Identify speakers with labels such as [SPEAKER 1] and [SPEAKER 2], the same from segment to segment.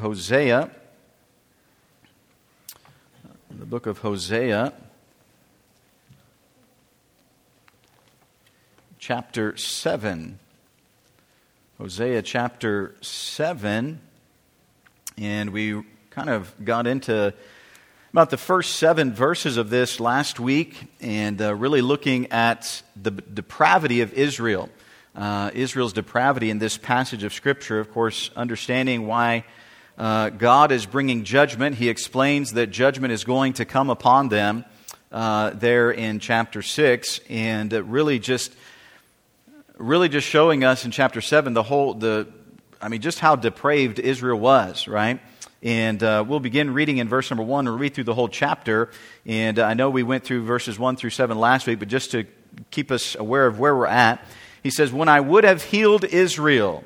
[SPEAKER 1] Hosea. The book of Hosea, chapter 7. Hosea chapter 7. And we kind of got into about the first seven verses of this last week and uh, really looking at the depravity of Israel. Uh, Israel's depravity in this passage of Scripture, of course, understanding why uh, God is bringing judgment. He explains that judgment is going to come upon them uh, there in chapter 6, and really just really just showing us in chapter 7 the whole the i mean just how depraved israel was right and uh, we'll begin reading in verse number one. We'll read through the whole chapter. And I know we went through verses one through seven last week, but just to keep us aware of where we're at, he says, When I would have healed Israel,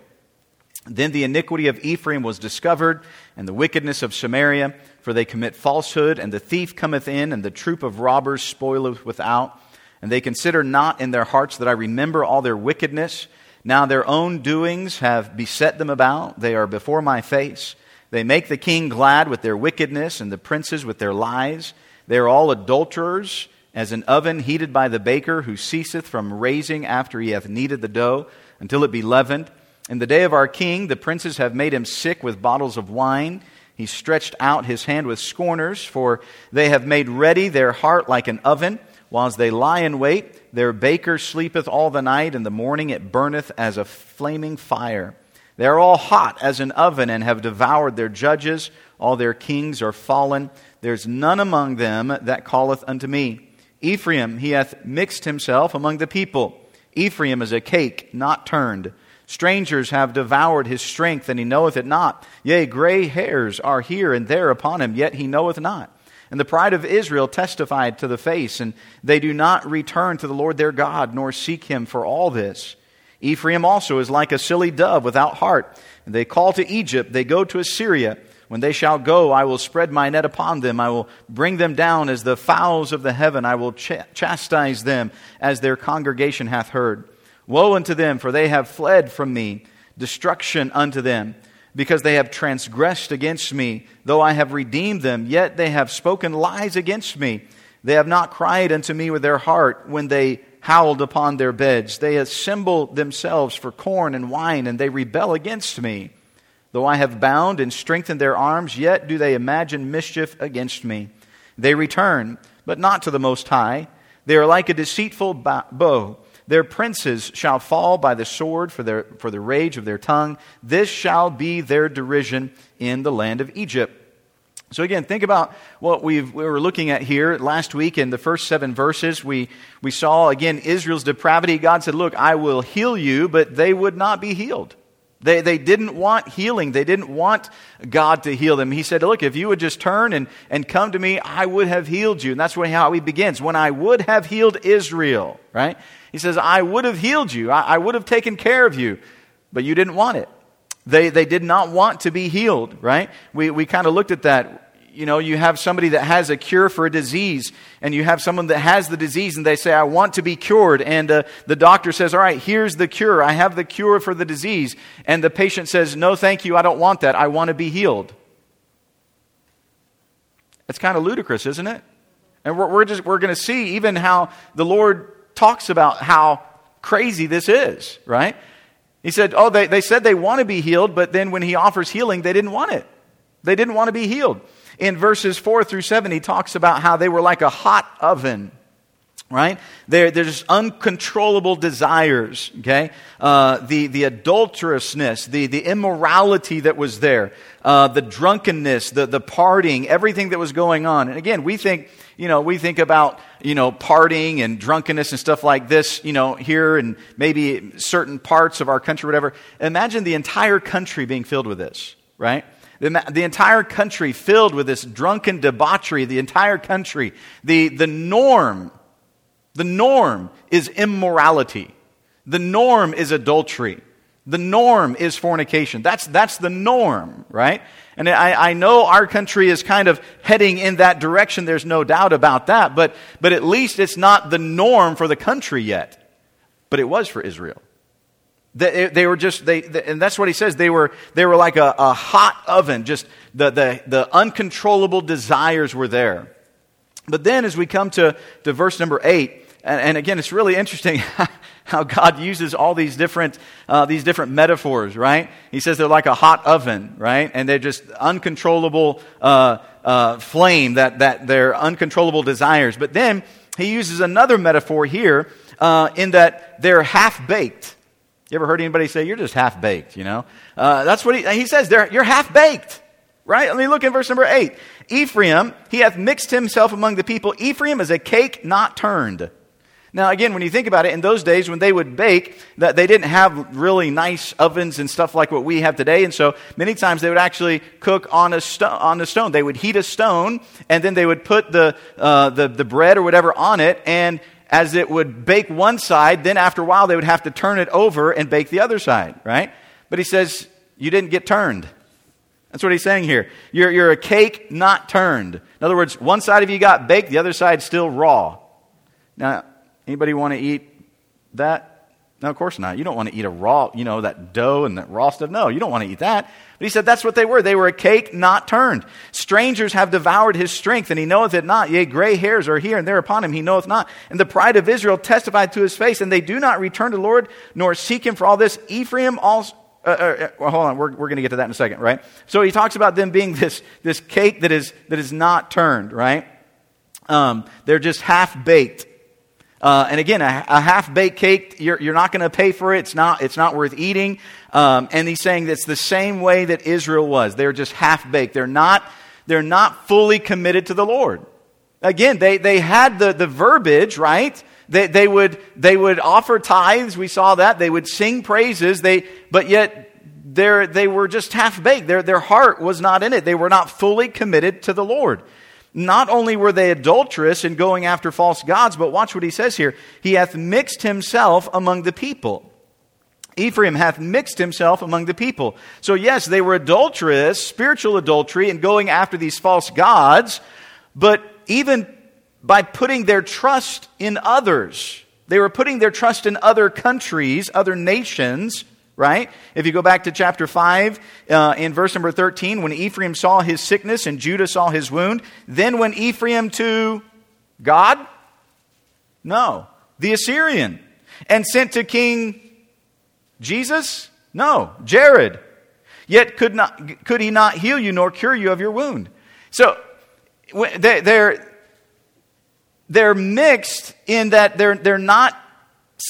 [SPEAKER 1] then the iniquity of Ephraim was discovered, and the wickedness of Samaria, for they commit falsehood, and the thief cometh in, and the troop of robbers spoileth without. And they consider not in their hearts that I remember all their wickedness. Now their own doings have beset them about, they are before my face. They make the king glad with their wickedness and the princes with their lies. They are all adulterers, as an oven heated by the baker, who ceaseth from raising after he hath kneaded the dough until it be leavened. In the day of our king, the princes have made him sick with bottles of wine. He stretched out his hand with scorners, for they have made ready their heart like an oven. Whilst they lie in wait, their baker sleepeth all the night, and the morning it burneth as a flaming fire. They are all hot as an oven and have devoured their judges. All their kings are fallen. There's none among them that calleth unto me. Ephraim, he hath mixed himself among the people. Ephraim is a cake not turned. Strangers have devoured his strength, and he knoweth it not. Yea, gray hairs are here and there upon him, yet he knoweth not. And the pride of Israel testified to the face, and they do not return to the Lord their God, nor seek him for all this. Ephraim also is like a silly dove without heart. And they call to Egypt, they go to Assyria. When they shall go, I will spread my net upon them. I will bring them down as the fowls of the heaven. I will ch- chastise them as their congregation hath heard. Woe unto them, for they have fled from me. Destruction unto them, because they have transgressed against me. Though I have redeemed them, yet they have spoken lies against me. They have not cried unto me with their heart when they howled upon their beds. They assemble themselves for corn and wine, and they rebel against me. Though I have bound and strengthened their arms, yet do they imagine mischief against me. They return, but not to the Most High. They are like a deceitful bow. Their princes shall fall by the sword for, their, for the rage of their tongue. This shall be their derision in the land of Egypt. So, again, think about what we were looking at here last week in the first seven verses. We, we saw, again, Israel's depravity. God said, Look, I will heal you, but they would not be healed. They, they didn't want healing. They didn't want God to heal them. He said, Look, if you would just turn and, and come to me, I would have healed you. And that's how he begins. When I would have healed Israel, right? He says, I would have healed you. I, I would have taken care of you, but you didn't want it. They, they did not want to be healed, right? We, we kind of looked at that you know, you have somebody that has a cure for a disease, and you have someone that has the disease, and they say, I want to be cured. And uh, the doctor says, All right, here's the cure. I have the cure for the disease. And the patient says, No, thank you. I don't want that. I want to be healed. It's kind of ludicrous, isn't it? And we're, we're, just, we're going to see even how the Lord talks about how crazy this is, right? He said, Oh, they, they said they want to be healed, but then when he offers healing, they didn't want it. They didn't want to be healed. In verses 4 through 7, he talks about how they were like a hot oven right? There, there's uncontrollable desires, okay? Uh, the, the adulterousness, the, the immorality that was there, uh, the drunkenness, the, the partying, everything that was going on. And again, we think, you know, we think about, you know, partying and drunkenness and stuff like this, you know, here and maybe certain parts of our country, whatever. Imagine the entire country being filled with this, right? The, the entire country filled with this drunken debauchery, the entire country. The, the norm, the norm is immorality. The norm is adultery. The norm is fornication. That's, that's the norm, right? And I, I know our country is kind of heading in that direction. There's no doubt about that. But, but at least it's not the norm for the country yet. But it was for Israel. They, they were just, they, and that's what he says. They were, they were like a, a hot oven. Just the, the, the uncontrollable desires were there. But then as we come to, to verse number eight, and, and again, it's really interesting how God uses all these different, uh, these different metaphors, right? He says they're like a hot oven, right? And they're just uncontrollable uh, uh, flame, that, that they're uncontrollable desires. But then he uses another metaphor here uh, in that they're half baked. You ever heard anybody say, you're just half baked, you know? Uh, that's what he, he says, you're half baked, right? Let me look in verse number eight. Ephraim, he hath mixed himself among the people. Ephraim is a cake not turned. Now, again, when you think about it, in those days when they would bake, that they didn't have really nice ovens and stuff like what we have today, and so many times they would actually cook on a, sto- on a stone. They would heat a stone, and then they would put the, uh, the, the bread or whatever on it, and as it would bake one side, then after a while they would have to turn it over and bake the other side, right? But he says, You didn't get turned. That's what he's saying here. You're, you're a cake not turned. In other words, one side of you got baked, the other side still raw. Now, Anybody want to eat that? No, of course not. You don't want to eat a raw, you know, that dough and that raw stuff. No, you don't want to eat that. But he said that's what they were. They were a cake not turned. Strangers have devoured his strength, and he knoweth it not. Yea, gray hairs are here and there upon him, he knoweth not. And the pride of Israel testified to his face, and they do not return to the Lord, nor seek him for all this. Ephraim also. Uh, uh, uh hold on, we're, we're going to get to that in a second, right? So he talks about them being this, this cake that is, that is not turned, right? Um, they're just half baked. Uh, and again, a, a half baked cake, you're, you're not going to pay for it. It's not, it's not worth eating. Um, and he's saying that's the same way that Israel was. They're just half baked. They're not, they're not fully committed to the Lord. Again, they, they had the, the verbiage, right? They, they, would, they would offer tithes. We saw that. They would sing praises. They, but yet, they were just half baked. Their, their heart was not in it. They were not fully committed to the Lord. Not only were they adulterous in going after false gods, but watch what he says here. He hath mixed himself among the people. Ephraim hath mixed himself among the people. So, yes, they were adulterous, spiritual adultery, and going after these false gods, but even by putting their trust in others, they were putting their trust in other countries, other nations, right? If you go back to chapter 5, uh, in verse number 13, when Ephraim saw his sickness and Judah saw his wound, then went Ephraim to God? No. The Assyrian. And sent to King Jesus? No. Jareb. Yet could, not, could he not heal you nor cure you of your wound? So, they they're, they're mixed in that they're, they're not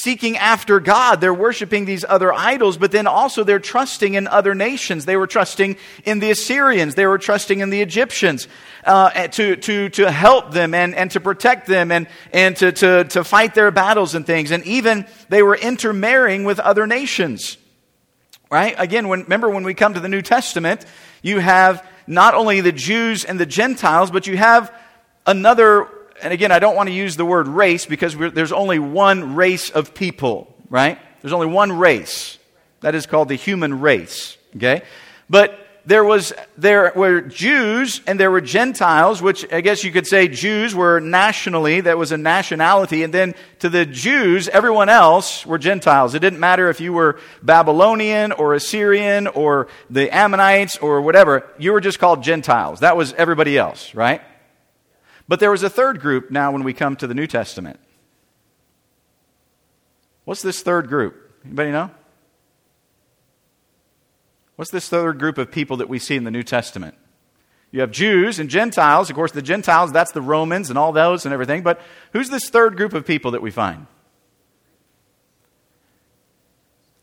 [SPEAKER 1] seeking after God. They're worshiping these other idols, but then also they're trusting in other nations. They were trusting in the Assyrians. They were trusting in the Egyptians uh, to, to, to help them and, and to protect them and, and to, to, to fight their battles and things. And even they were intermarrying with other nations. Right? Again, when, remember when we come to the New Testament, you have not only the Jews and the Gentiles, but you have another and again, I don't want to use the word race because there's only one race of people, right? There's only one race. That is called the human race, okay? But there was there were Jews and there were Gentiles, which I guess you could say Jews were nationally, that was a nationality, and then to the Jews, everyone else were Gentiles. It didn't matter if you were Babylonian or Assyrian or the Ammonites or whatever, you were just called Gentiles. That was everybody else, right? But there was a third group now when we come to the New Testament. What's this third group? Anybody know? What's this third group of people that we see in the New Testament? You have Jews and Gentiles. Of course, the Gentiles, that's the Romans and all those and everything. But who's this third group of people that we find?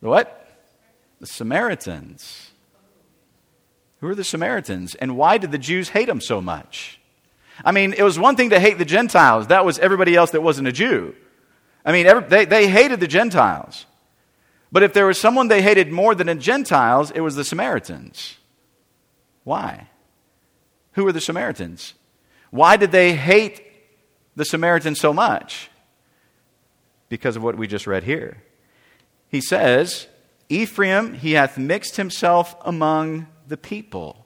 [SPEAKER 1] The what? The Samaritans. Who are the Samaritans? And why did the Jews hate them so much? I mean, it was one thing to hate the Gentiles, that was everybody else that wasn't a Jew. I mean, every, they, they hated the Gentiles. But if there was someone they hated more than the Gentiles, it was the Samaritans. Why? Who were the Samaritans? Why did they hate the Samaritans so much? Because of what we just read here. He says, Ephraim, he hath mixed himself among the people.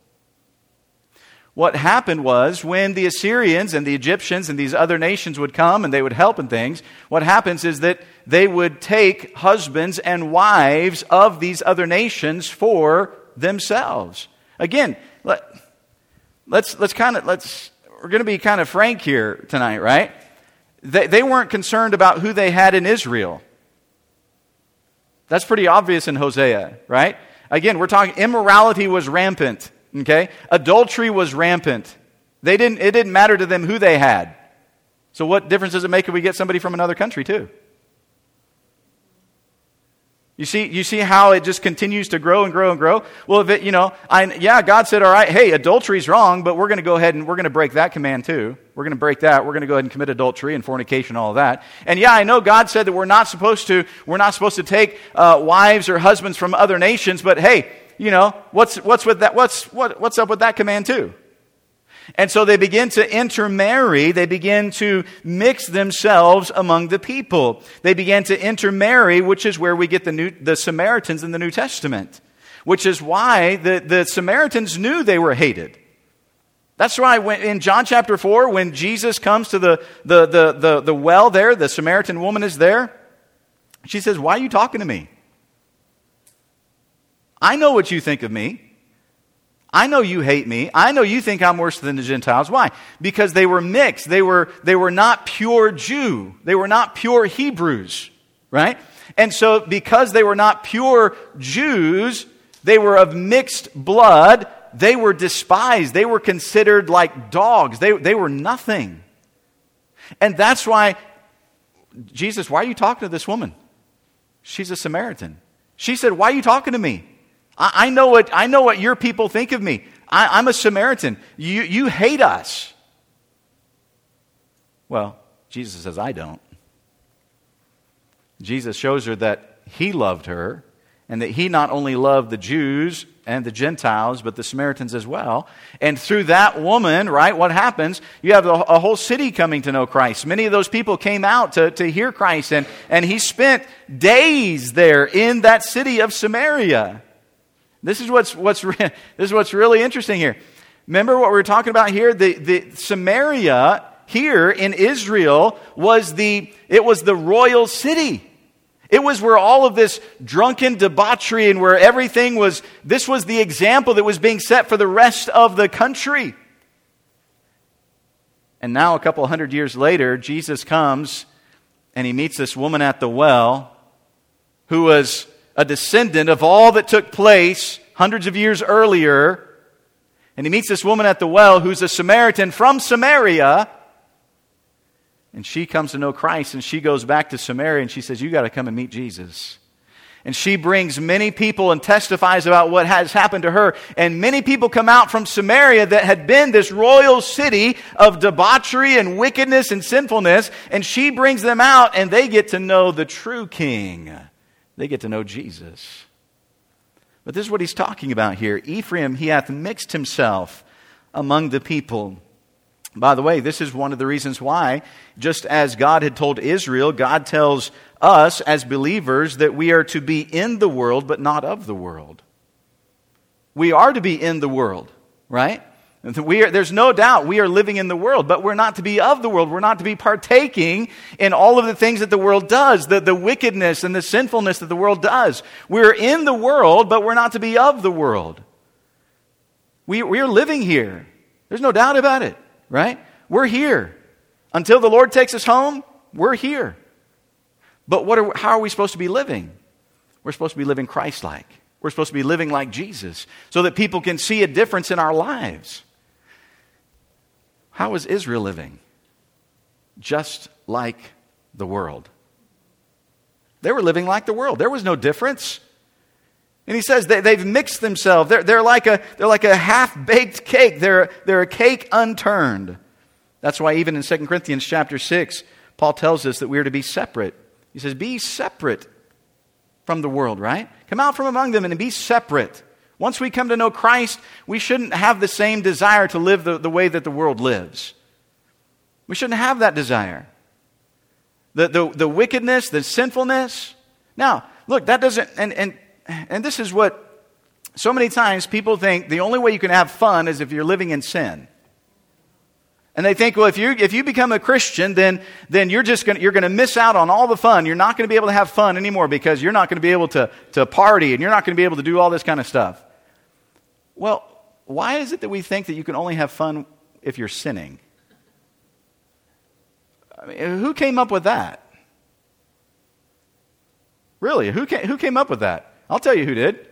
[SPEAKER 1] What happened was when the Assyrians and the Egyptians and these other nations would come and they would help in things, what happens is that they would take husbands and wives of these other nations for themselves. Again, let, let's, let's kind of, let's, we're going to be kind of frank here tonight, right? They, they weren't concerned about who they had in Israel. That's pretty obvious in Hosea, right? Again, we're talking immorality was rampant. Okay? Adultery was rampant. They didn't, it didn't matter to them who they had. So, what difference does it make if we get somebody from another country, too? You see, you see how it just continues to grow and grow and grow? Well, if it, you know, I, yeah, God said, all right, hey, adultery's wrong, but we're going to go ahead and we're going to break that command too. We're going to break that. We're going to go ahead and commit adultery and fornication, and all that. And yeah, I know God said that we're not supposed to, we're not supposed to take uh, wives or husbands from other nations, but hey, you know, what's, what's with that? What's, what, what's up with that command too? And so they begin to intermarry. They begin to mix themselves among the people. They began to intermarry, which is where we get the, New, the Samaritans in the New Testament, which is why the, the Samaritans knew they were hated. That's why when, in John chapter 4, when Jesus comes to the, the, the, the, the well there, the Samaritan woman is there. She says, Why are you talking to me? I know what you think of me. I know you hate me. I know you think I'm worse than the Gentiles. Why? Because they were mixed. They were, they were not pure Jew. They were not pure Hebrews, right? And so, because they were not pure Jews, they were of mixed blood. They were despised. They were considered like dogs. They, they were nothing. And that's why, Jesus, why are you talking to this woman? She's a Samaritan. She said, Why are you talking to me? I, I, know, what, I know what your people think of me. I, I'm a Samaritan. You, you hate us. Well, Jesus says, I don't. Jesus shows her that he loved her and that he not only loved the Jews and the Gentiles, but the Samaritans as well. And through that woman, right, what happens? You have a, whole city coming to know Christ. Many of those people came out to, to hear Christ, and, and he spent days there in that city of Samaria. This is what's, what's, this is what's really interesting here. Remember what we were talking about here? The, the Samaria here in Israel was the, it was the royal city. It was where all of this drunken debauchery and where everything was, this was the example that was being set for the rest of the country. And now, a couple hundred years later, Jesus comes and he meets this woman at the well who was a descendant of all that took place hundreds of years earlier. And he meets this woman at the well who's a Samaritan from Samaria. And she comes to know Christ and she goes back to Samaria and she says, You got to come and meet Jesus. And she brings many people and testifies about what has happened to her. And many people come out from Samaria that had been this royal city of debauchery and wickedness and sinfulness. And she brings them out and they get to know the true king. They get to know Jesus. But this is what he's talking about here. Ephraim, he hath mixed himself among the people. By the way, this is one of the reasons why, just as God had told Israel, God tells us as believers that we are to be in the world, but not of the world. We are to be in the world, right? Are, there's no doubt we are living in the world, but we're not to be of the world. We're not to be partaking in all of the things that the world does, the, the wickedness and the sinfulness that the world does. We're in the world, but we're not to be of the world. We, we are living here. There's no doubt about it, right? We're here. Until the Lord takes us home, we're here. But what are, how are we supposed to be living? We're supposed to be living Christ like. We're supposed to be living like Jesus so that people can see a difference in our lives. How was Israel living? Just like the world. They were living like the world. There was no difference. And he says they, have mixed themselves. They're, they're, like a, they're like a half baked cake, they're, they're a cake unturned. That's why, even in 2 Corinthians chapter 6, Paul tells us that we are to be separate. He says, Be separate from the world, right? Come out from among them and be separate. Once we come to know Christ, we shouldn't have the same desire to live the, the way that the world lives. We shouldn't have that desire. The, the, the wickedness, the sinfulness. Now, look, that doesn't, and, and, and this is what so many times people think the only way you can have fun is if you're living in sin. And they think, well, if you, if you become a Christian, then, then you're just going you're to miss out on all the fun. You're not going to be able to have fun anymore because you're not going to be able to, to party and you're not going to be able to do all this kind of stuff. Well, why is it that we think that you can only have fun if you're sinning? I mean, who came up with that? Really, who came, who came up with that? I'll tell you who did.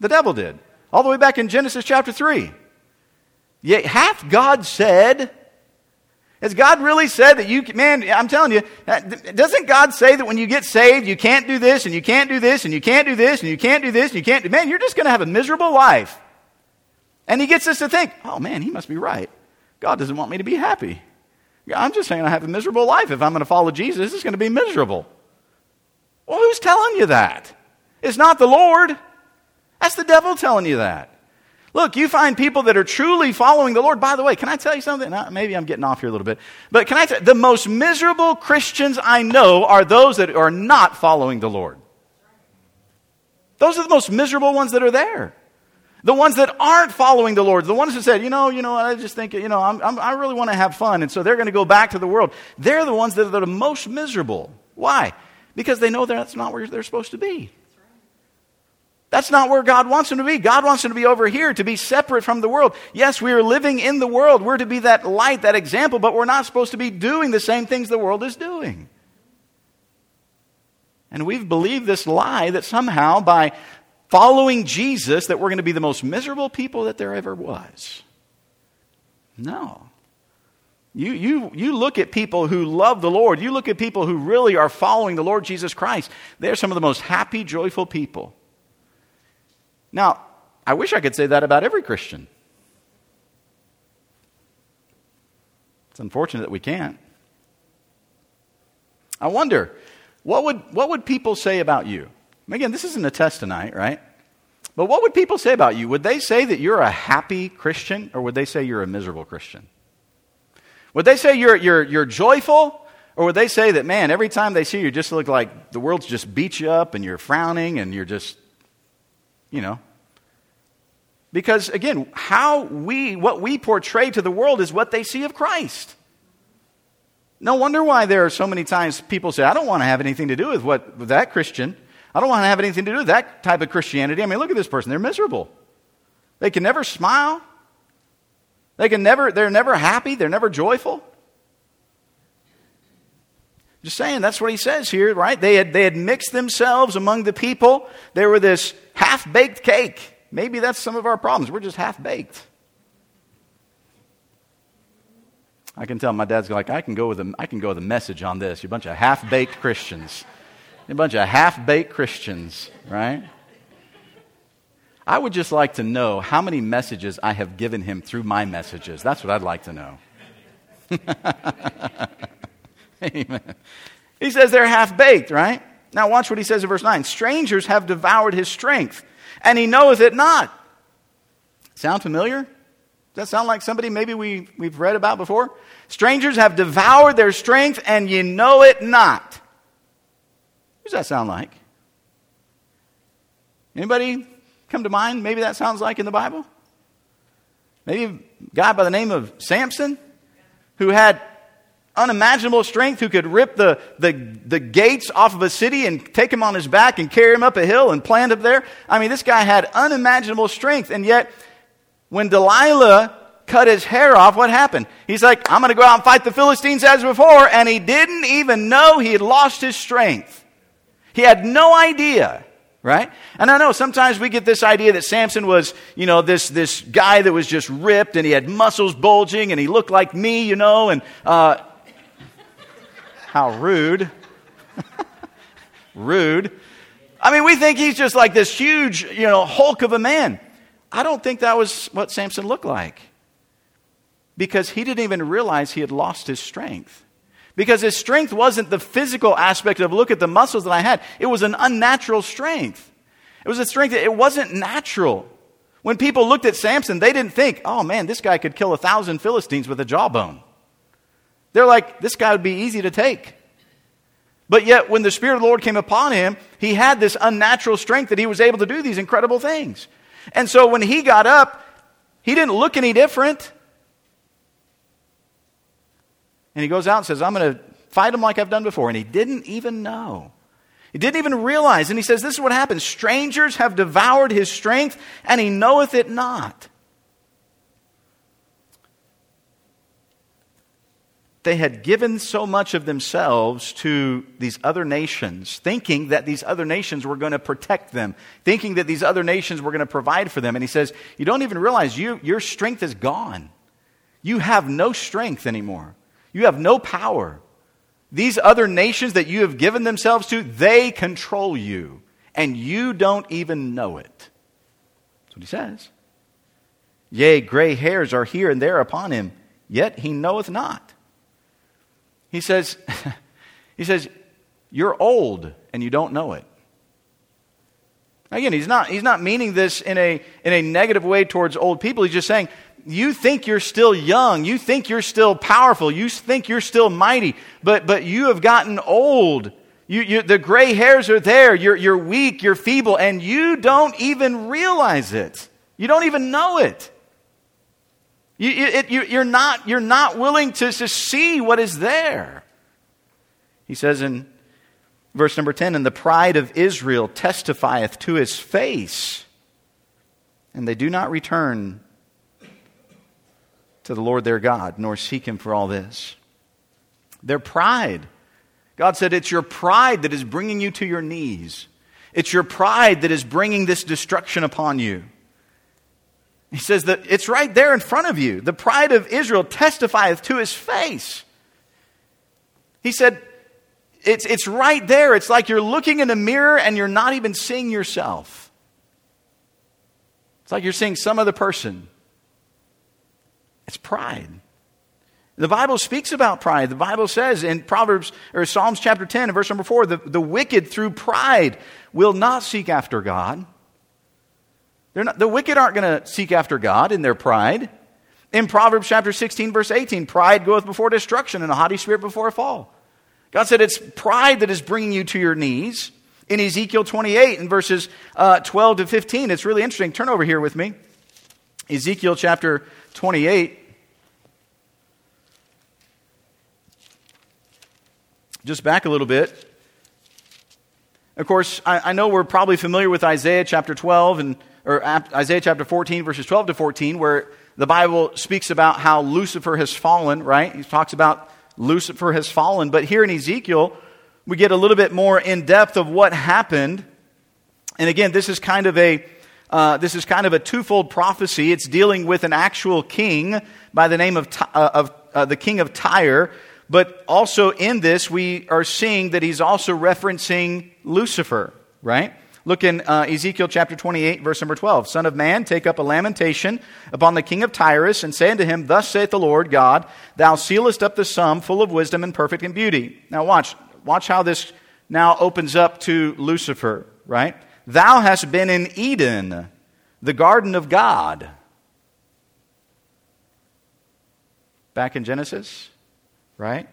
[SPEAKER 1] The devil did. All the way back in Genesis chapter 3. Yet hath God said, has God really said that you, man, I'm telling you, doesn't God say that when you get saved, you can't do this and you can't do this and you can't do this and you can't do this and you can't do, man, you're just going to have a miserable life. And he gets us to think, oh man, he must be right. God doesn't want me to be happy. I'm just saying I have a miserable life. If I'm going to follow Jesus, it's going to be miserable. Well, who's telling you that? It's not the Lord. That's the devil telling you that. Look, you find people that are truly following the Lord. By the way, can I tell you something? Maybe I'm getting off here a little bit. But can I tell the most miserable Christians I know are those that are not following the Lord. Those are the most miserable ones that are there. The ones that aren't following the Lord, the ones who said, you know, you know, I just think, you know, I'm, I'm, i really want to have fun, and so they're going to go back to the world. They're the ones that are the most miserable. Why? Because they know that's not where they're supposed to be. That's not where God wants them to be. God wants them to be over here, to be separate from the world. Yes, we are living in the world. We're to be that light, that example, but we're not supposed to be doing the same things the world is doing. And we've believed this lie that somehow by following Jesus that we're going to be the most miserable people that there ever was. No. You, you, you look at people who love the Lord, you look at people who really are following the Lord Jesus Christ, they're some of the most happy, joyful people. Now, I wish I could say that about every Christian. It's unfortunate that we can't. I wonder, what would, what would people say about you? Again, this isn't a test tonight, right? But what would people say about you? Would they say that you're a happy Christian, or would they say you're a miserable Christian? Would they say you're, you're, you're joyful, or would they say that, man, every time they see you, you just look like the world's just beat you up and you're frowning and you're just you know. Because again, how we, what we portray to the world is what they see of Christ. No wonder why there are so many times people say, I don't want to have anything to do with what with that Christian. I don't want to have anything to do with that type of Christianity. I mean, look at this person. They're miserable. They can never smile. They can never, they're never happy. They're never joyful. Just saying, that's what he says here, right? They had, they had mixed themselves among the people. They were this half baked cake. Maybe that's some of our problems. We're just half baked. I can tell my dad's like, I can go with a, I can go with a message on this. You bunch of half baked Christians. A bunch of half baked Christians, right? I would just like to know how many messages I have given him through my messages. That's what I'd like to know. Amen. He says they're half baked, right? Now, watch what he says in verse 9 Strangers have devoured his strength, and he knoweth it not. Sound familiar? Does that sound like somebody maybe we, we've read about before? Strangers have devoured their strength, and ye know it not. Who does that sound like? Anybody come to mind? Maybe that sounds like in the Bible? Maybe a guy by the name of Samson who had unimaginable strength who could rip the, the, the gates off of a city and take him on his back and carry him up a hill and plant up there. I mean, this guy had unimaginable strength. And yet, when Delilah cut his hair off, what happened? He's like, I'm going to go out and fight the Philistines as before. And he didn't even know he had lost his strength. He had no idea right? And I know sometimes we get this idea that Samson was, you know, this, this guy that was just ripped and he had muscles bulging and he looked like me, you know, and uh, how rude. rude. I mean, we think he's just like this huge, you know, hulk of a man. I don't think that was what Samson looked like. Because he didn't even realize he had lost his strength. Because his strength wasn't the physical aspect of look at the muscles that I had. It was an unnatural strength. It was a strength that it wasn't natural. When people looked at Samson, they didn't think, oh man, this guy could kill a thousand Philistines with a jawbone. They're like, this guy would be easy to take. But yet, when the Spirit of the Lord came upon him, he had this unnatural strength that he was able to do these incredible things. And so when he got up, he didn't look any different. And he goes out and says, I'm going to fight him like I've done before. And he didn't even know. He didn't even realize. And he says, This is what happens strangers have devoured his strength, and he knoweth it not. They had given so much of themselves to these other nations, thinking that these other nations were going to protect them, thinking that these other nations were going to provide for them. And he says, You don't even realize you, your strength is gone. You have no strength anymore. You have no power. These other nations that you have given themselves to, they control you, and you don't even know it. That's what he says. Yea, gray hairs are here and there upon him, yet he knoweth not. He says, he says, You're old and you don't know it. Again, he's not, he's not meaning this in a, in a negative way towards old people. He's just saying, you think you're still young. You think you're still powerful. You think you're still mighty. But, but you have gotten old. You, you, the gray hairs are there. You're, you're weak. You're feeble. And you don't even realize it. You don't even know it. You, it, you, you're, not, you're not willing to, to see what is there. He says in verse number 10 And the pride of Israel testifieth to his face, and they do not return to the Lord their God, nor seek him for all this. Their pride. God said, It's your pride that is bringing you to your knees. It's your pride that is bringing this destruction upon you. He says that it's right there in front of you. The pride of Israel testifieth to his face. He said, it's, it's right there. It's like you're looking in a mirror and you're not even seeing yourself. It's like you're seeing some other person. It's pride. The Bible speaks about pride. The Bible says in Proverbs or Psalms chapter 10 and verse number 4, the, the wicked through pride will not seek after God. Not, the wicked aren't going to seek after God in their pride. In Proverbs chapter 16, verse 18, pride goeth before destruction and a haughty spirit before a fall. God said it's pride that is bringing you to your knees. In Ezekiel 28, in verses uh, 12 to 15, it's really interesting. Turn over here with me. Ezekiel chapter 28. Just back a little bit. Of course, I, I, know we're probably familiar with Isaiah chapter 12 and or Isaiah chapter 14 verses 12 to 14 where the Bible speaks about how Lucifer has fallen, right? He talks about Lucifer has fallen, but here in Ezekiel we get a little bit more in depth of what happened. And again, this is kind of a uh, this is kind of a twofold prophecy. It's dealing with an actual king by the name of, uh, of uh, the king of Tyre. But also in this, we are seeing that he's also referencing Lucifer, right? Look in uh, Ezekiel chapter 28, verse number 12. Son of man, take up a lamentation upon the king of Tyrus, and say unto him, Thus saith the Lord God, Thou sealest up the sum, full of wisdom and perfect in beauty. Now watch, watch how this now opens up to Lucifer, right? Thou hast been in Eden, the garden of God. Back in Genesis, right?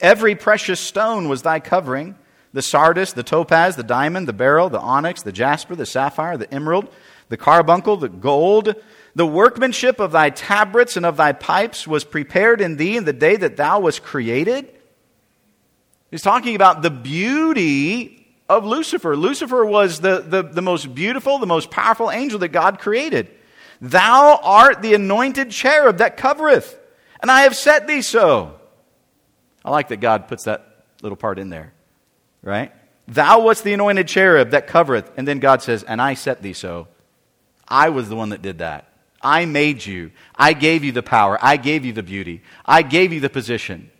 [SPEAKER 1] Every precious stone was thy covering the sardius, the topaz, the diamond, the beryl, the onyx, the jasper, the sapphire, the emerald, the carbuncle, the gold. The workmanship of thy tabrets and of thy pipes was prepared in thee in the day that thou wast created. He's talking about the beauty of Lucifer. Lucifer was the, the, the most beautiful, the most powerful angel that God created. Thou art the anointed cherub that covereth, and I have set thee so. I like that God puts that little part in there, right? Thou wast the anointed cherub that covereth, and then God says, And I set thee so. I was the one that did that. I made you. I gave you the power. I gave you the beauty. I gave you the position.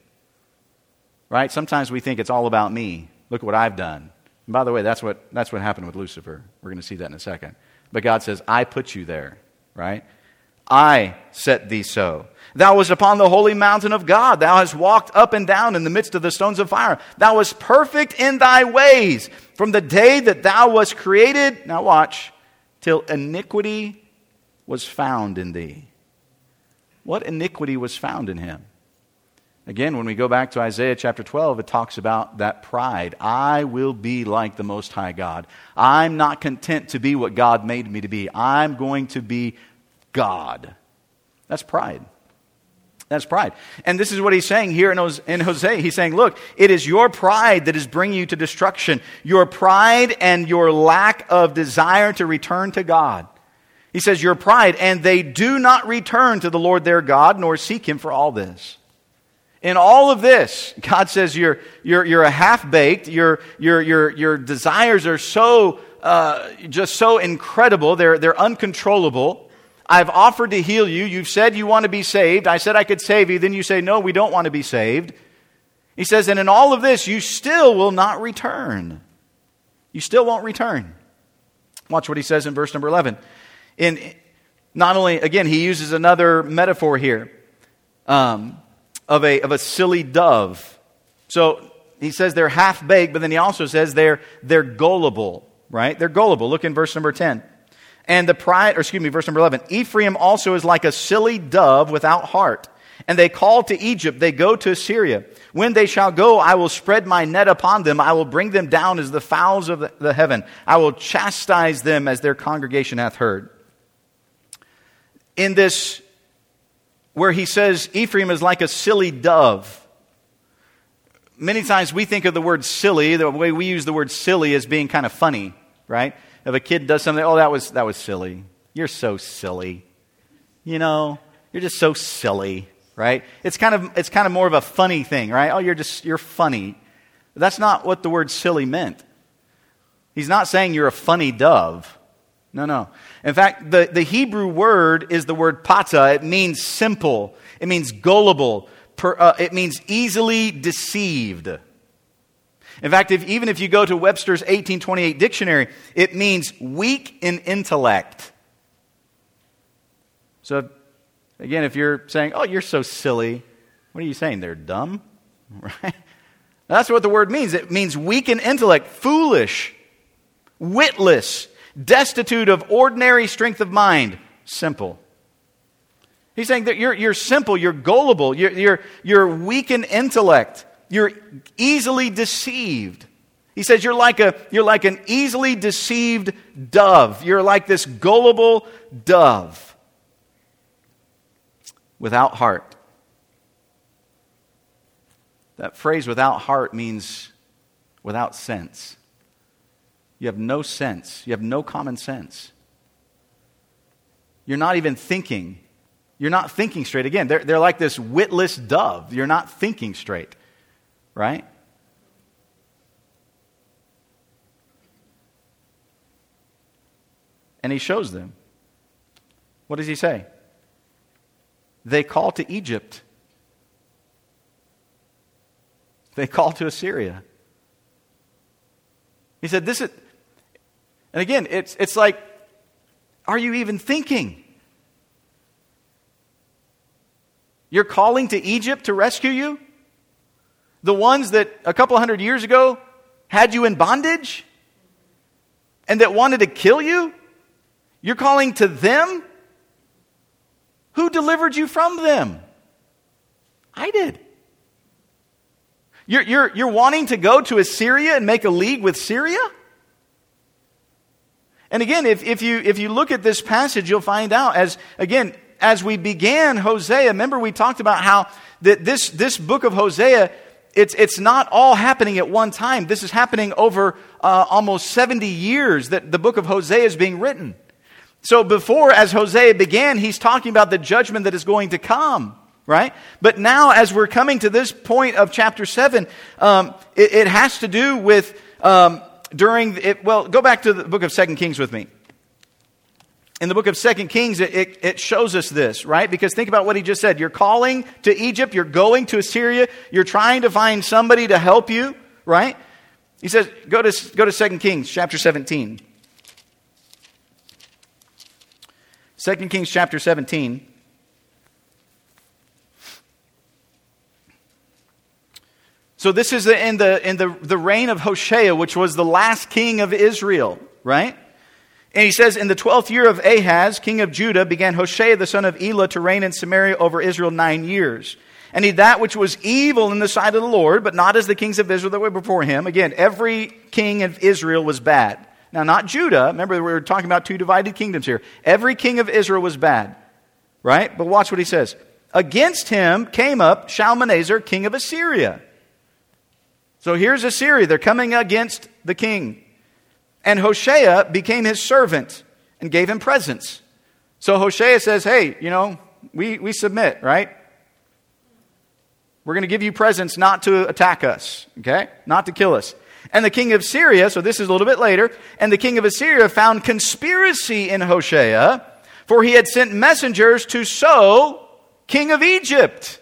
[SPEAKER 1] Right? Sometimes we think it's all about me. Look what I've done. And by the way, that's what, that's what happened with Lucifer. We're going to see that in a second. But God says, I put you there, right? I set thee so. Thou wast upon the holy mountain of God. Thou hast walked up and down in the midst of the stones of fire. Thou wast perfect in thy ways from the day that thou wast created. Now watch, till iniquity was found in thee. What iniquity was found in him? Again, when we go back to Isaiah chapter 12, it talks about that pride. I will be like the Most High God. I'm not content to be what God made me to be. I'm going to be God. That's pride. That's pride. And this is what he's saying here in Hosea. He's saying, look, it is your pride that is bringing you to destruction. Your pride and your lack of desire to return to God. He says, your pride, and they do not return to the Lord their God, nor seek him for all this. In all of this, God says you're, you're, you're a half baked, your, your, your, your desires are so, uh, just so incredible, they're, they're uncontrollable. I've offered to heal you. You've said you want to be saved. I said I could save you. Then you say, no, we don't want to be saved. He says, and in all of this, you still will not return. You still won't return. Watch what he says in verse number 11. In, not only, again, he uses another metaphor here um, of, a, of a silly dove. So he says they're half baked, but then he also says they're, they're gullible, right? They're gullible. Look in verse number 10. And the pride, or excuse me, verse number 11 Ephraim also is like a silly dove without heart. And they call to Egypt, they go to Assyria. When they shall go, I will spread my net upon them. I will bring them down as the fowls of the heaven. I will chastise them as their congregation hath heard. In this, where he says Ephraim is like a silly dove, many times we think of the word silly, the way we use the word silly as being kind of funny, right? if a kid does something, oh, that was, that was silly. You're so silly. You know, you're just so silly, right? It's kind of, it's kind of more of a funny thing, right? Oh, you're just, you're funny. That's not what the word silly meant. He's not saying you're a funny dove. No, no. In fact, the, the Hebrew word is the word pata. It means simple, it means gullible, per, uh, it means easily deceived. In fact, if, even if you go to Webster's 1828 dictionary, it means weak in intellect. So, again, if you're saying, oh, you're so silly, what are you saying? They're dumb? Right? That's what the word means. It means weak in intellect, foolish, witless, destitute of ordinary strength of mind, simple. He's saying that you're, you're simple, you're gullible, you're, you're, you're weak in intellect. You're easily deceived. He says you're like, a, you're like an easily deceived dove. You're like this gullible dove without heart. That phrase without heart means without sense. You have no sense. You have no common sense. You're not even thinking. You're not thinking straight. Again, they're, they're like this witless dove. You're not thinking straight right? And he shows them. What does he say? They call to Egypt. They call to Assyria. He said, This is, and again, it's, it's like, are you even thinking? You're calling to Egypt to rescue you? The ones that a couple hundred years ago had you in bondage and that wanted to kill you? You're calling to them? Who delivered you from them? I did. You're, you're, you're wanting to go to Assyria and make a league with Syria? And again, if, if, you, if you look at this passage, you'll find out, as again, as we began Hosea, remember we talked about how that this, this book of Hosea it's, it's not all happening at one time. This is happening over uh, almost 70 years that the book of Hosea is being written. So before, as Hosea began, he's talking about the judgment that is going to come, right? But now, as we're coming to this point of chapter 7, um, it, it, has to do with um, during, it, well, go back to the book of Second Kings with me in the book of Second Kings, it, it, it, shows us this, right? Because think about what he just said. You're calling to Egypt, you're going to Assyria, you're trying to find somebody to help you, right? He says, go to, go to 2 Kings chapter 17. 2 Kings chapter 17. So this is in the in the, the reign of Hoshea, which was the last king of Israel, right? And he says, In the twelfth year of Ahaz, king of Judah, began Hoshea the son of Elah to reign in Samaria over Israel nine years. and he that which was evil in the sight of the Lord, but not as the kings of Israel that were before him. Again, every king of Israel was bad. Now, not Judah. Remember, we were talking about two divided kingdoms here. Every king of Israel was bad, right? But watch what he says. Against him came up Shalmaneser, king of Assyria. So here's Assyria. They're coming against the king. And Hoshea became his servant and gave him presents. So Hoshea says, Hey, you know, we, we submit, right? We're going to give you presents not to attack us, okay? Not to kill us. And the king of Syria, so this is a little bit later, and the king of Assyria found conspiracy in Hoshea, for he had sent messengers to So, king of Egypt.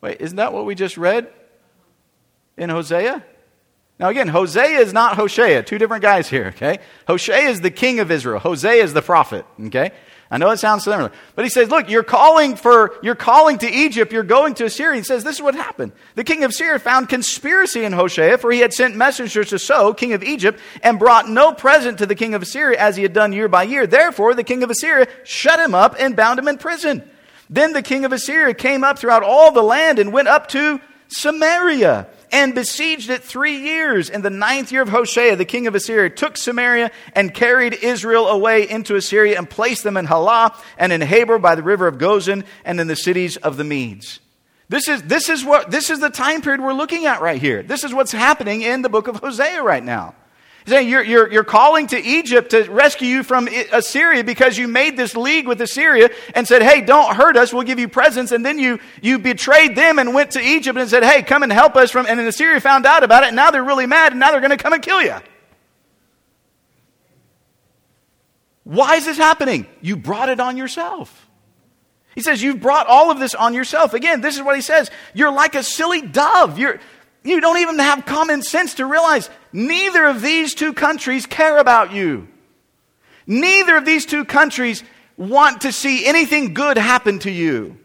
[SPEAKER 1] Wait, isn't that what we just read in Hosea? Now, again, Hosea is not Hoshea. Two different guys here, okay? Hoshea is the king of Israel. Hosea is the prophet, okay? I know it sounds similar. But he says, look, you're calling for, you're calling to Egypt, you're going to Assyria. He says, this is what happened. The king of Syria found conspiracy in Hosea, for he had sent messengers to So, king of Egypt, and brought no present to the king of Assyria as he had done year by year. Therefore, the king of Assyria shut him up and bound him in prison. Then the king of Assyria came up throughout all the land and went up to Samaria and besieged it three years. In the ninth year of Hoshea, the king of Assyria took Samaria and carried Israel away into Assyria and placed them in Halah and in Habor by the river of Gozan and in the cities of the Medes. This is, this is what, this is the time period we're looking at right here. This is what's happening in the book of Hosea right now. He's saying you're, you're, you're calling to Egypt to rescue you from Assyria because you made this league with Assyria and said, hey, don't hurt us, we'll give you presents. And then you, you betrayed them and went to Egypt and said, hey, come and help us from, and then Assyria found out about it and now they're really mad and now they're going to come and kill you. Why is this happening? You brought it on yourself. He says, You've brought all of this on yourself. Again, this is what he says. You're like a silly dove. You're, you don't even have common sense to realize neither of these two countries care about you. Neither of these two countries want to see anything good happen to you.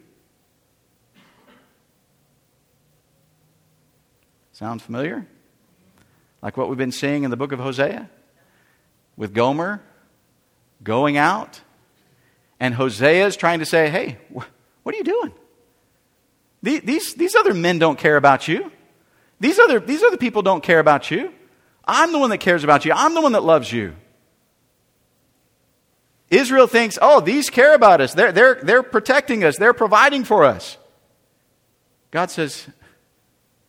[SPEAKER 1] Sound familiar? Like what we've been seeing in the book of Hosea? With Gomer going out, and Hosea is trying to say, hey, what are you doing? These, these other men don't care about you. These other, these other people don't care about you. I'm the one that cares about you. I'm the one that loves you. Israel thinks, oh, these care about us. They're, they're, they're protecting us. They're providing for us. God says,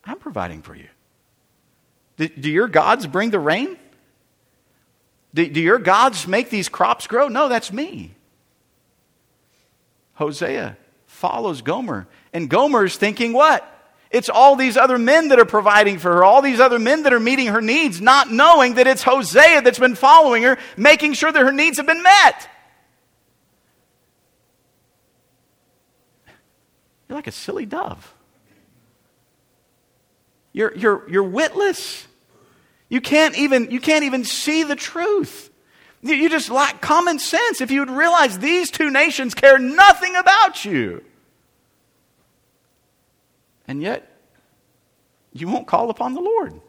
[SPEAKER 1] I'm providing for you. Do, do your gods bring the rain? Do, do your gods make these crops grow? No, that's me. Hosea follows Gomer. And Gomer's thinking what? It's all these other men that are providing for her, all these other men that are meeting her needs, not knowing that it's Hosea that's been following her, making sure that her needs have been met. You're like a silly dove. You're, you're, you're witless. You can't, even, you can't even see the truth. You, you just lack common sense if you would realize these two nations care nothing about you. And yet, you won't call upon the Lord.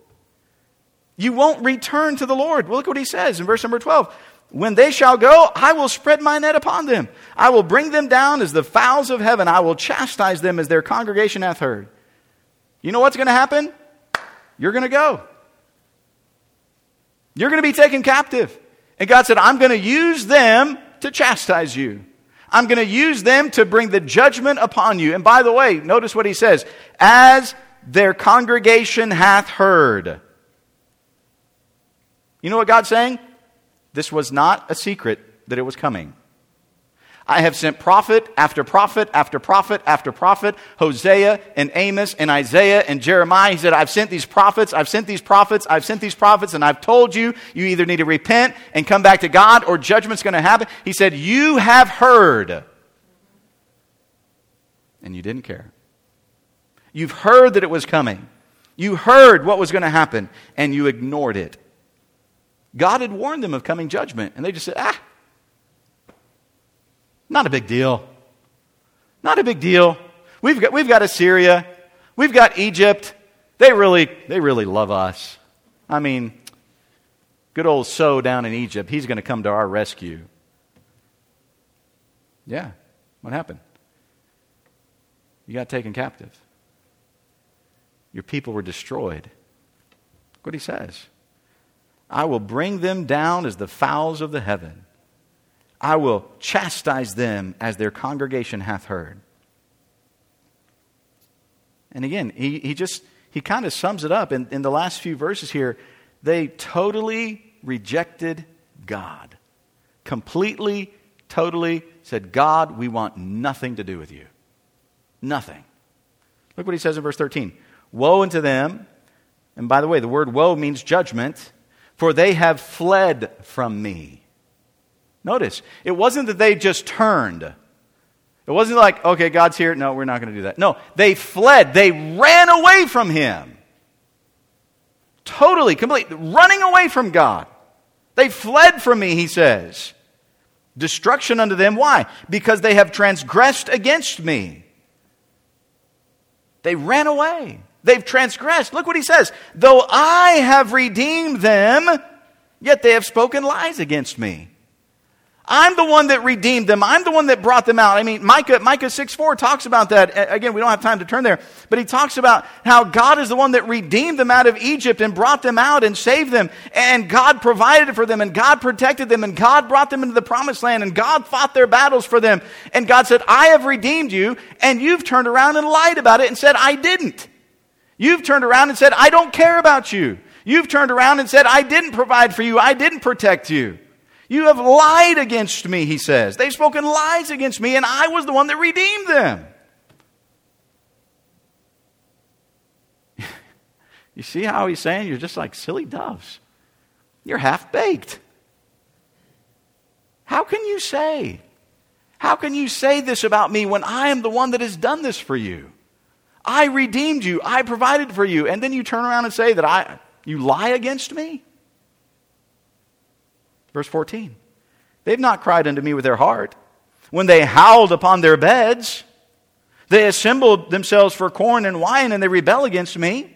[SPEAKER 1] You won't return to the Lord. Well, look what he says in verse number 12. When they shall go, I will spread my net upon them. I will bring them down as the fowls of heaven. I will chastise them as their congregation hath heard. You know what's going to happen? You're going to go. You're going to be taken captive. And God said, I'm going to use them to chastise you. I'm going to use them to bring the judgment upon you. And by the way, notice what he says as their congregation hath heard. You know what God's saying? This was not a secret that it was coming. I have sent prophet after prophet after prophet after prophet, Hosea and Amos and Isaiah and Jeremiah. He said, I've sent these prophets, I've sent these prophets, I've sent these prophets, and I've told you, you either need to repent and come back to God or judgment's going to happen. He said, You have heard. And you didn't care. You've heard that it was coming. You heard what was going to happen, and you ignored it. God had warned them of coming judgment, and they just said, ah, not a big deal. Not a big deal. We've got, we've got Assyria. We've got Egypt. They really, they really love us. I mean, good old So down in Egypt, he's going to come to our rescue. Yeah. What happened? You got taken captive. Your people were destroyed. Look what he says. I will bring them down as the fowls of the heaven. I will chastise them as their congregation hath heard. And again, he, he just, he kind of sums it up in, in the last few verses here. They totally rejected God. Completely, totally said, God, we want nothing to do with you. Nothing. Look what he says in verse 13 Woe unto them. And by the way, the word woe means judgment, for they have fled from me. Notice, it wasn't that they just turned. It wasn't like, okay, God's here. No, we're not going to do that. No, they fled. They ran away from Him. Totally, completely, running away from God. They fled from me, he says. Destruction unto them. Why? Because they have transgressed against me. They ran away. They've transgressed. Look what he says. Though I have redeemed them, yet they have spoken lies against me. I'm the one that redeemed them. I'm the one that brought them out. I mean, Micah, Micah 6 4 talks about that. Again, we don't have time to turn there, but he talks about how God is the one that redeemed them out of Egypt and brought them out and saved them. And God provided for them and God protected them and God brought them into the promised land and God fought their battles for them. And God said, I have redeemed you and you've turned around and lied about it and said, I didn't. You've turned around and said, I don't care about you. You've turned around and said, I didn't provide for you. I didn't protect you. You have lied against me, he says. They've spoken lies against me, and I was the one that redeemed them. you see how he's saying you're just like silly doves? You're half baked. How can you say? How can you say this about me when I am the one that has done this for you? I redeemed you. I provided for you. And then you turn around and say that I, you lie against me? Verse 14. They've not cried unto me with their heart. When they howled upon their beds, they assembled themselves for corn and wine, and they rebel against me.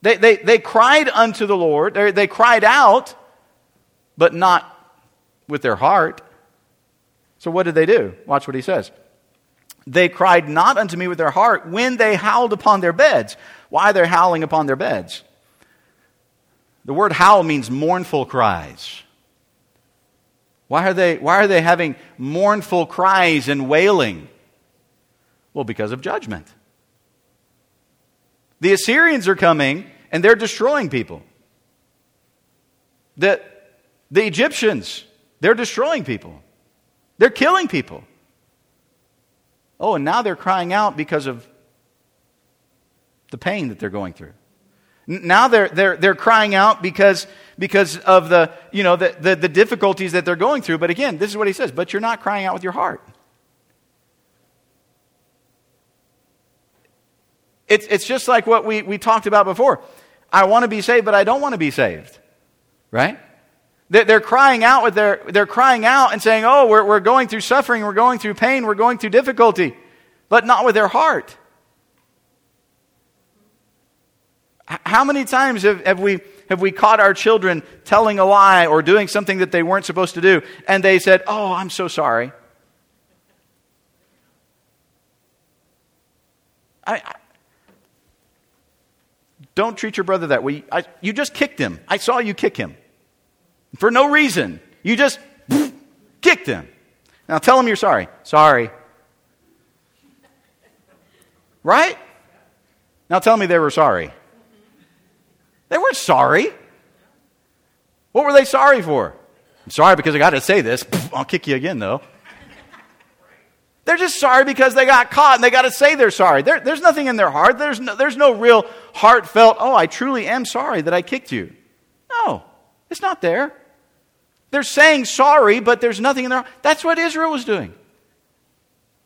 [SPEAKER 1] They, they, they cried unto the Lord. They, they cried out, but not with their heart. So what did they do? Watch what he says. They cried not unto me with their heart when they howled upon their beds. Why they're howling upon their beds? The word howl means mournful cries. Why are they, why are they having mournful cries and wailing? Well, because of judgment. The Assyrians are coming and they're destroying people. The, the Egyptians, they're destroying people. They're killing people. Oh, and now they're crying out because of the pain that they're going through. Now they're, they're, they're crying out because, because of the, you know, the, the, the difficulties that they're going through. But again, this is what he says, but you're not crying out with your heart. It's, it's just like what we, we talked about before. I want to be saved, but I don't want to be saved. Right? They're crying out with their, they're crying out and saying, oh, we're, we're going through suffering, we're going through pain, we're going through difficulty, but not with their heart. How many times have, have, we, have we caught our children telling a lie or doing something that they weren't supposed to do, and they said, Oh, I'm so sorry? I, I don't treat your brother that way. I, you just kicked him. I saw you kick him for no reason. You just kicked him. Now tell him you're sorry. Sorry. Right? Now tell me they were sorry. Weren't sorry. What were they sorry for? I'm sorry because I got to say this. I'll kick you again, though. They're just sorry because they got caught and they got to say they're sorry. There, there's nothing in their heart. There's no, there's no real heartfelt, oh, I truly am sorry that I kicked you. No, it's not there. They're saying sorry, but there's nothing in their heart. That's what Israel was doing.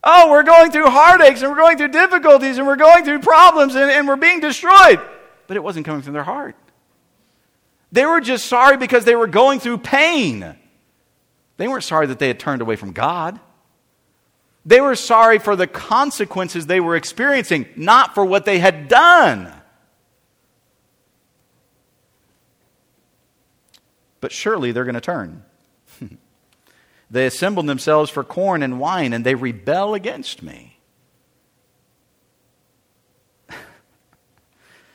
[SPEAKER 1] Oh, we're going through heartaches and we're going through difficulties and we're going through problems and, and we're being destroyed but it wasn't coming from their heart. They were just sorry because they were going through pain. They weren't sorry that they had turned away from God. They were sorry for the consequences they were experiencing, not for what they had done. But surely they're going to turn. they assembled themselves for corn and wine, and they rebel against me.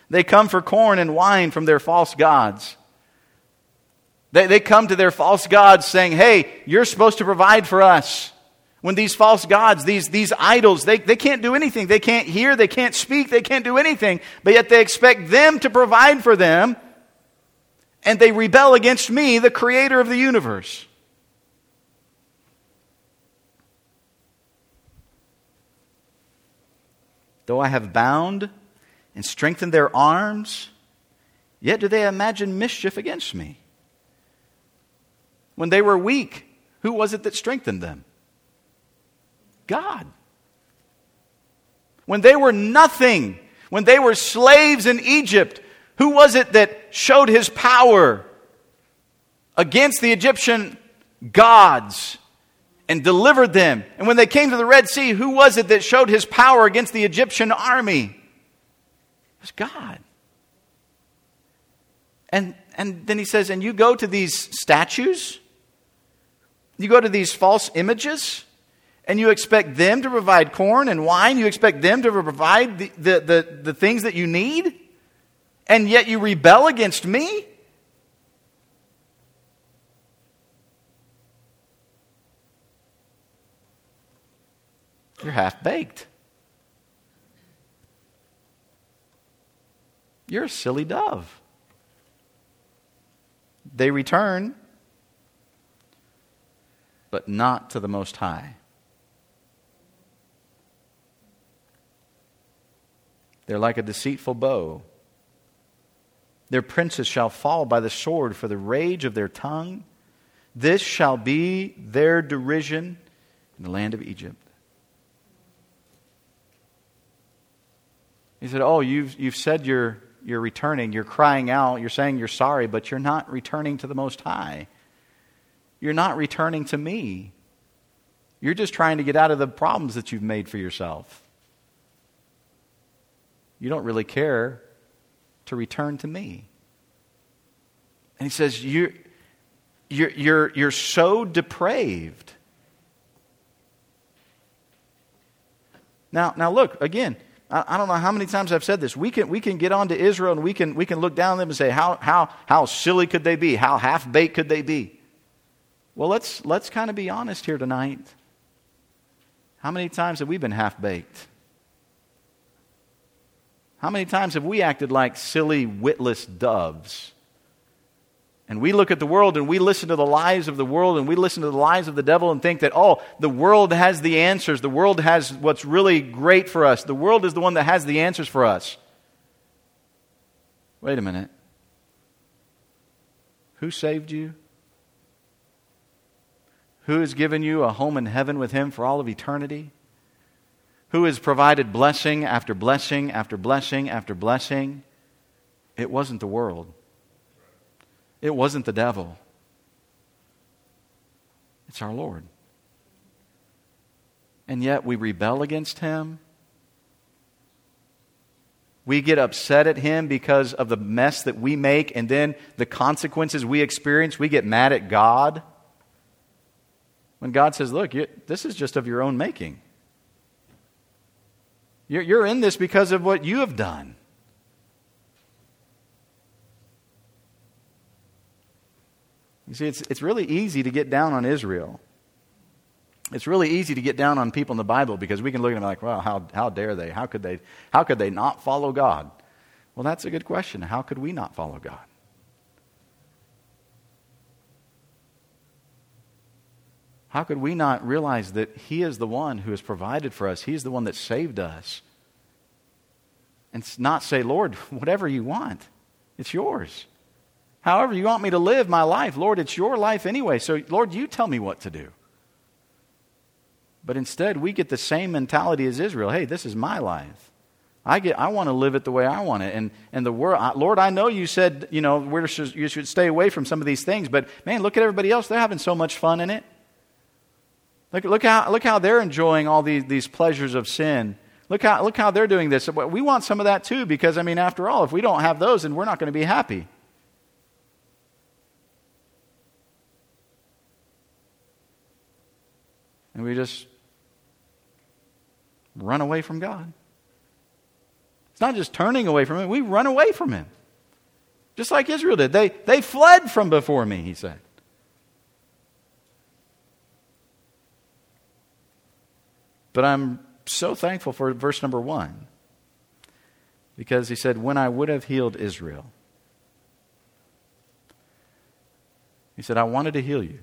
[SPEAKER 1] they come for corn and wine from their false gods they, they come to their false gods saying, Hey, you're supposed to provide for us. When these false gods, these, these idols, they, they can't do anything. They can't hear, they can't speak, they can't do anything. But yet they expect them to provide for them. And they rebel against me, the creator of the universe. Though I have bound and strengthened their arms, yet do they imagine mischief against me. When they were weak, who was it that strengthened them? God. When they were nothing, when they were slaves in Egypt, who was it that showed his power against the Egyptian gods and delivered them? And when they came to the Red Sea, who was it that showed his power against the Egyptian army? It was God. And, and then he says, and you go to these statues, you go to these false images, and you expect them to provide corn and wine, you expect them to provide the, the, the, the things that you need, and yet you rebel against me? You're half baked. You're a silly dove. They return, but not to the Most High. They're like a deceitful bow. Their princes shall fall by the sword for the rage of their tongue. This shall be their derision in the land of Egypt. He said, Oh, you've, you've said you're, you're returning. You're crying out. You're saying you're sorry, but you're not returning to the Most High. You're not returning to me. You're just trying to get out of the problems that you've made for yourself you don't really care to return to me. And he says, You're, you're, you're, you're so depraved. Now, now look, again, I, I, don't know how many times I've said this. We can, we can get on to Israel and we can, we can look down on them and say, how, how, how silly could they be? How half baked could they be? Well, let's, let's kind of be honest here tonight. How many times have we been half baked? How many times have we acted like silly, witless doves? And we look at the world and we listen to the lies of the world and we listen to the lies of the devil and think that, oh, the world has the answers. The world has what's really great for us. The world is the one that has the answers for us. Wait a minute. Who saved you? Who has given you a home in heaven with Him for all of eternity? who has provided blessing after blessing after blessing after blessing, it wasn't the world. It wasn't the devil. It's our Lord. And yet we rebel against him. We get upset at him because of the mess that we make and then the consequences we experience. We get mad at God. When God says, Look, this is just of your own making. You're, you're in this because of what you have done. You see, it's, it's really easy to get down on Israel. It's really easy to get down on people in the Bible because we can look at them like, well, how, how dare they? How could they? How could they not follow God? Well, that's a good question. How could we not follow God? How could we not realize that He is the one who has provided for us? He's the one that saved us. And not say, Lord, whatever you want, it's yours. However, you want me to live my life, Lord, it's your life anyway. So, Lord, you tell me what to do. But instead, we get the same mentality as Israel. Hey, this is my life. I get. I want to live it the way I want it. And and the world, Lord, I know you said you know you should stay away from some of these things, but man, look at everybody else. They're having so much fun in it. Look, look, how, look how they're enjoying all these, these pleasures of sin. Look how, look how they're doing this. We want some of that too, because, I mean, after all, if we don't have those, then we're not going to be happy. And we just run away from God. It's not just turning away from Him, we run away from Him. Just like Israel did. They, they fled from before me, He said. But I'm so thankful for verse number one because he said, When I would have healed Israel, he said, I wanted to heal you.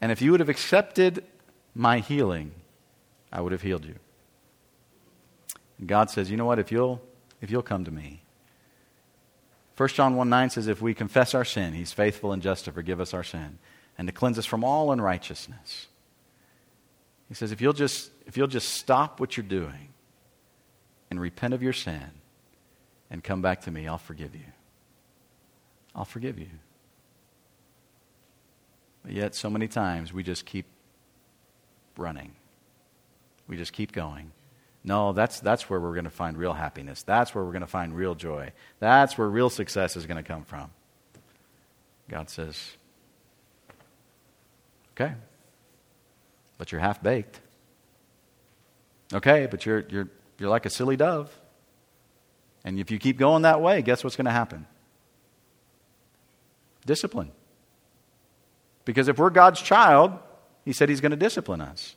[SPEAKER 1] And if you would have accepted my healing, I would have healed you. And God says, You know what? If you'll, if you'll come to me. 1 John 1 9 says, If we confess our sin, he's faithful and just to forgive us our sin and to cleanse us from all unrighteousness. He says, if you'll just, if you'll just stop what you're doing and repent of your sin and come back to me, I'll forgive you. I'll forgive you. But yet, so many times, we just keep running. We just keep going. No, that's, that's where we're going to find real happiness. That's where we're going to find real joy. That's where real success is going to come from. God says, okay, but you're half baked. Okay, but you're, you're, you're like a silly dove. And if you keep going that way, guess what's going to happen? Discipline. Because if we're God's child, He said He's going to discipline us.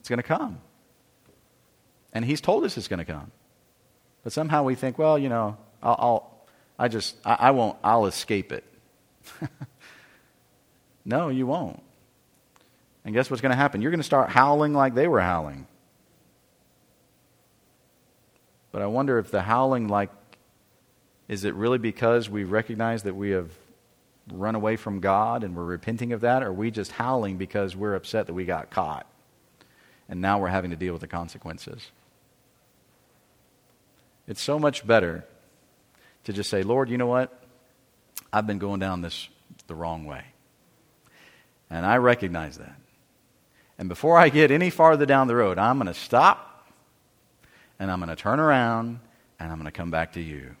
[SPEAKER 1] It's going to come. And He's told us it's going to come. But somehow we think, well, you know, I'll, I'll I just, I, I won't, I'll escape it. No, you won't. And guess what's going to happen? You're going to start howling like they were howling. But I wonder if the howling, like, is it really because we recognize that we have run away from God and we're repenting of that? Or are we just howling because we're upset that we got caught? And now we're having to deal with the consequences. It's so much better to just say, Lord, you know what? I've been going down this the wrong way. And I recognize that. And before I get any farther down the road, I'm going to stop and I'm going to turn around and I'm going to come back to you.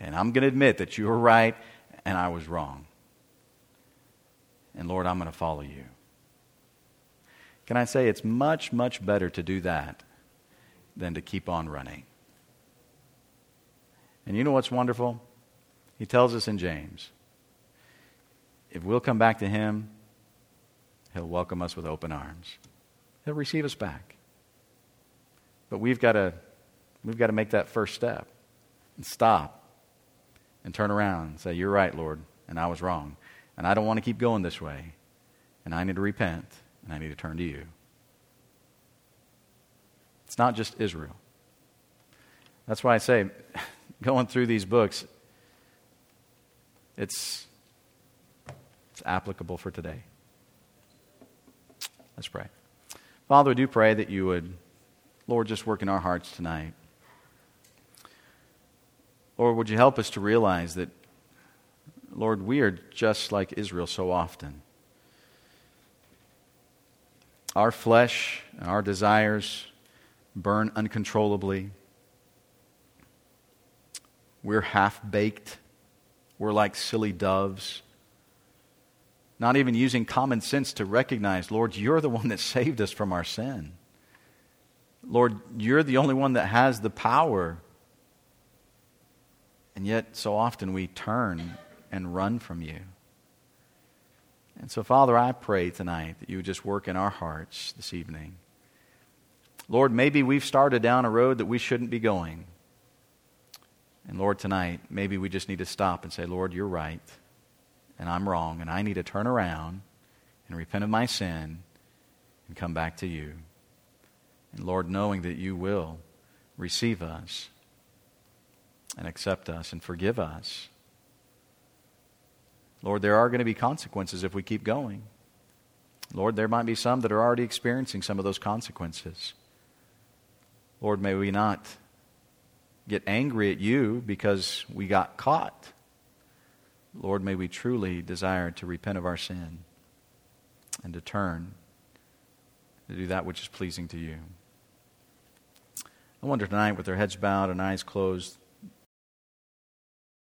[SPEAKER 1] And I'm going to admit that you were right and I was wrong. And Lord, I'm going to follow you. Can I say it's much, much better to do that than to keep on running? And you know what's wonderful? He tells us in James if we'll come back to Him, He'll welcome us with open arms. He'll receive us back. But we've got to, we've got to make that first step and stop and turn around and say, You're right, Lord, and I was wrong. And I don't want to keep going this way. And I need to repent and I need to turn to you. It's not just Israel. That's why I say, going through these books, it's, it's applicable for today. Let's pray. Father, we do pray that you would, Lord, just work in our hearts tonight. Lord, would you help us to realize that, Lord, we are just like Israel so often. Our flesh and our desires burn uncontrollably. We're half baked. We're like silly doves not even using common sense to recognize, Lord, you're the one that saved us from our sin. Lord, you're the only one that has the power. And yet, so often we turn and run from you. And so, Father, I pray tonight that you would just work in our hearts this evening. Lord, maybe we've started down a road that we shouldn't be going. And Lord, tonight, maybe we just need to stop and say, Lord, you're right and I'm wrong, and I need to turn around and repent of my sin and come back to you. And Lord, knowing that you will receive us and accept us and forgive us. Lord, there are going to be consequences if we keep going. Lord, there might be some that are already experiencing some of those consequences. Lord, may we not get angry at you because we got caught. Lord, may we truly desire to repent of our sin and to turn to do that which is pleasing to you. I wonder tonight, with their heads bowed and eyes closed,